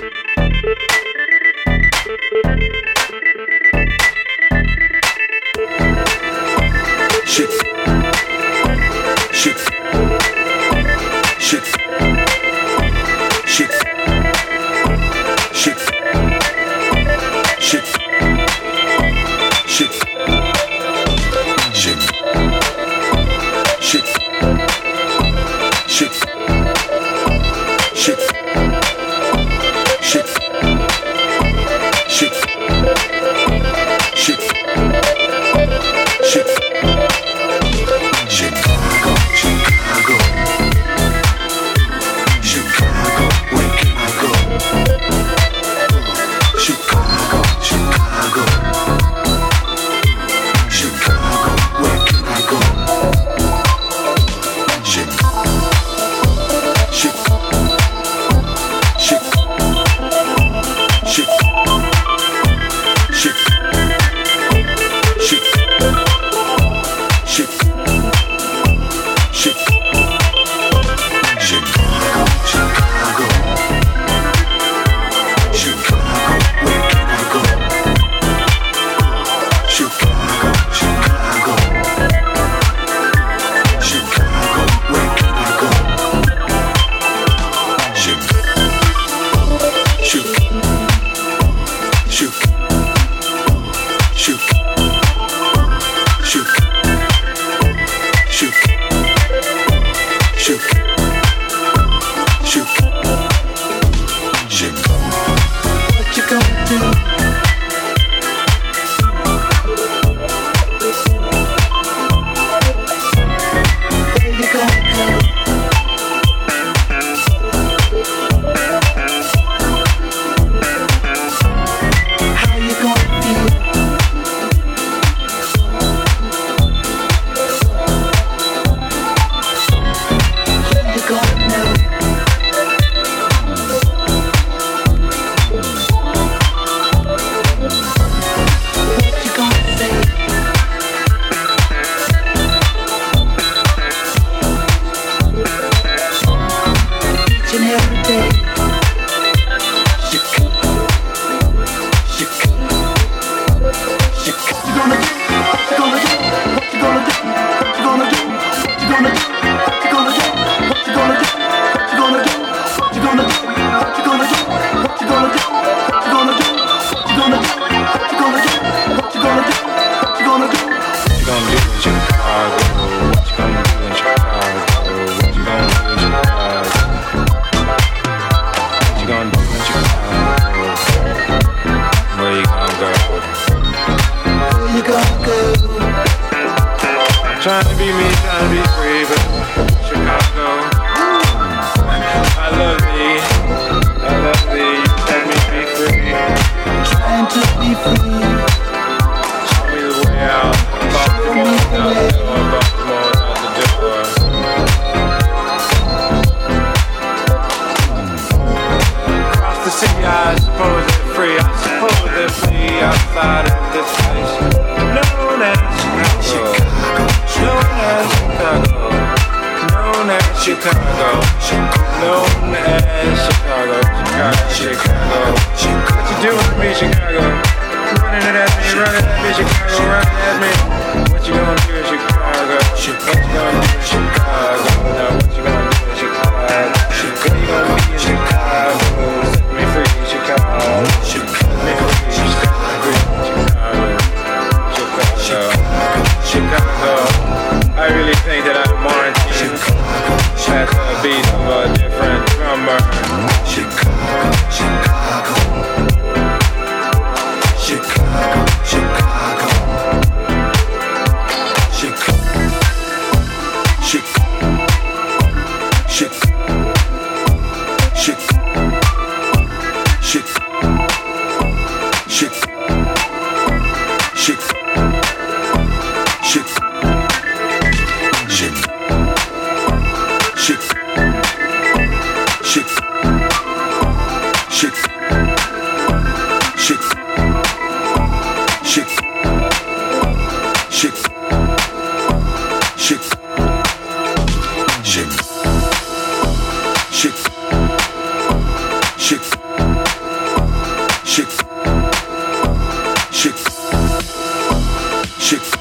thank you trying to be me, trying to be. Chicago, known as Chicago, Chicago, Chicago. What you doing to me, Chicago? Running it at me, running at me, Chicago, running at me. What you gonna do Chicago? What you gonna do Chicago? Now, chick.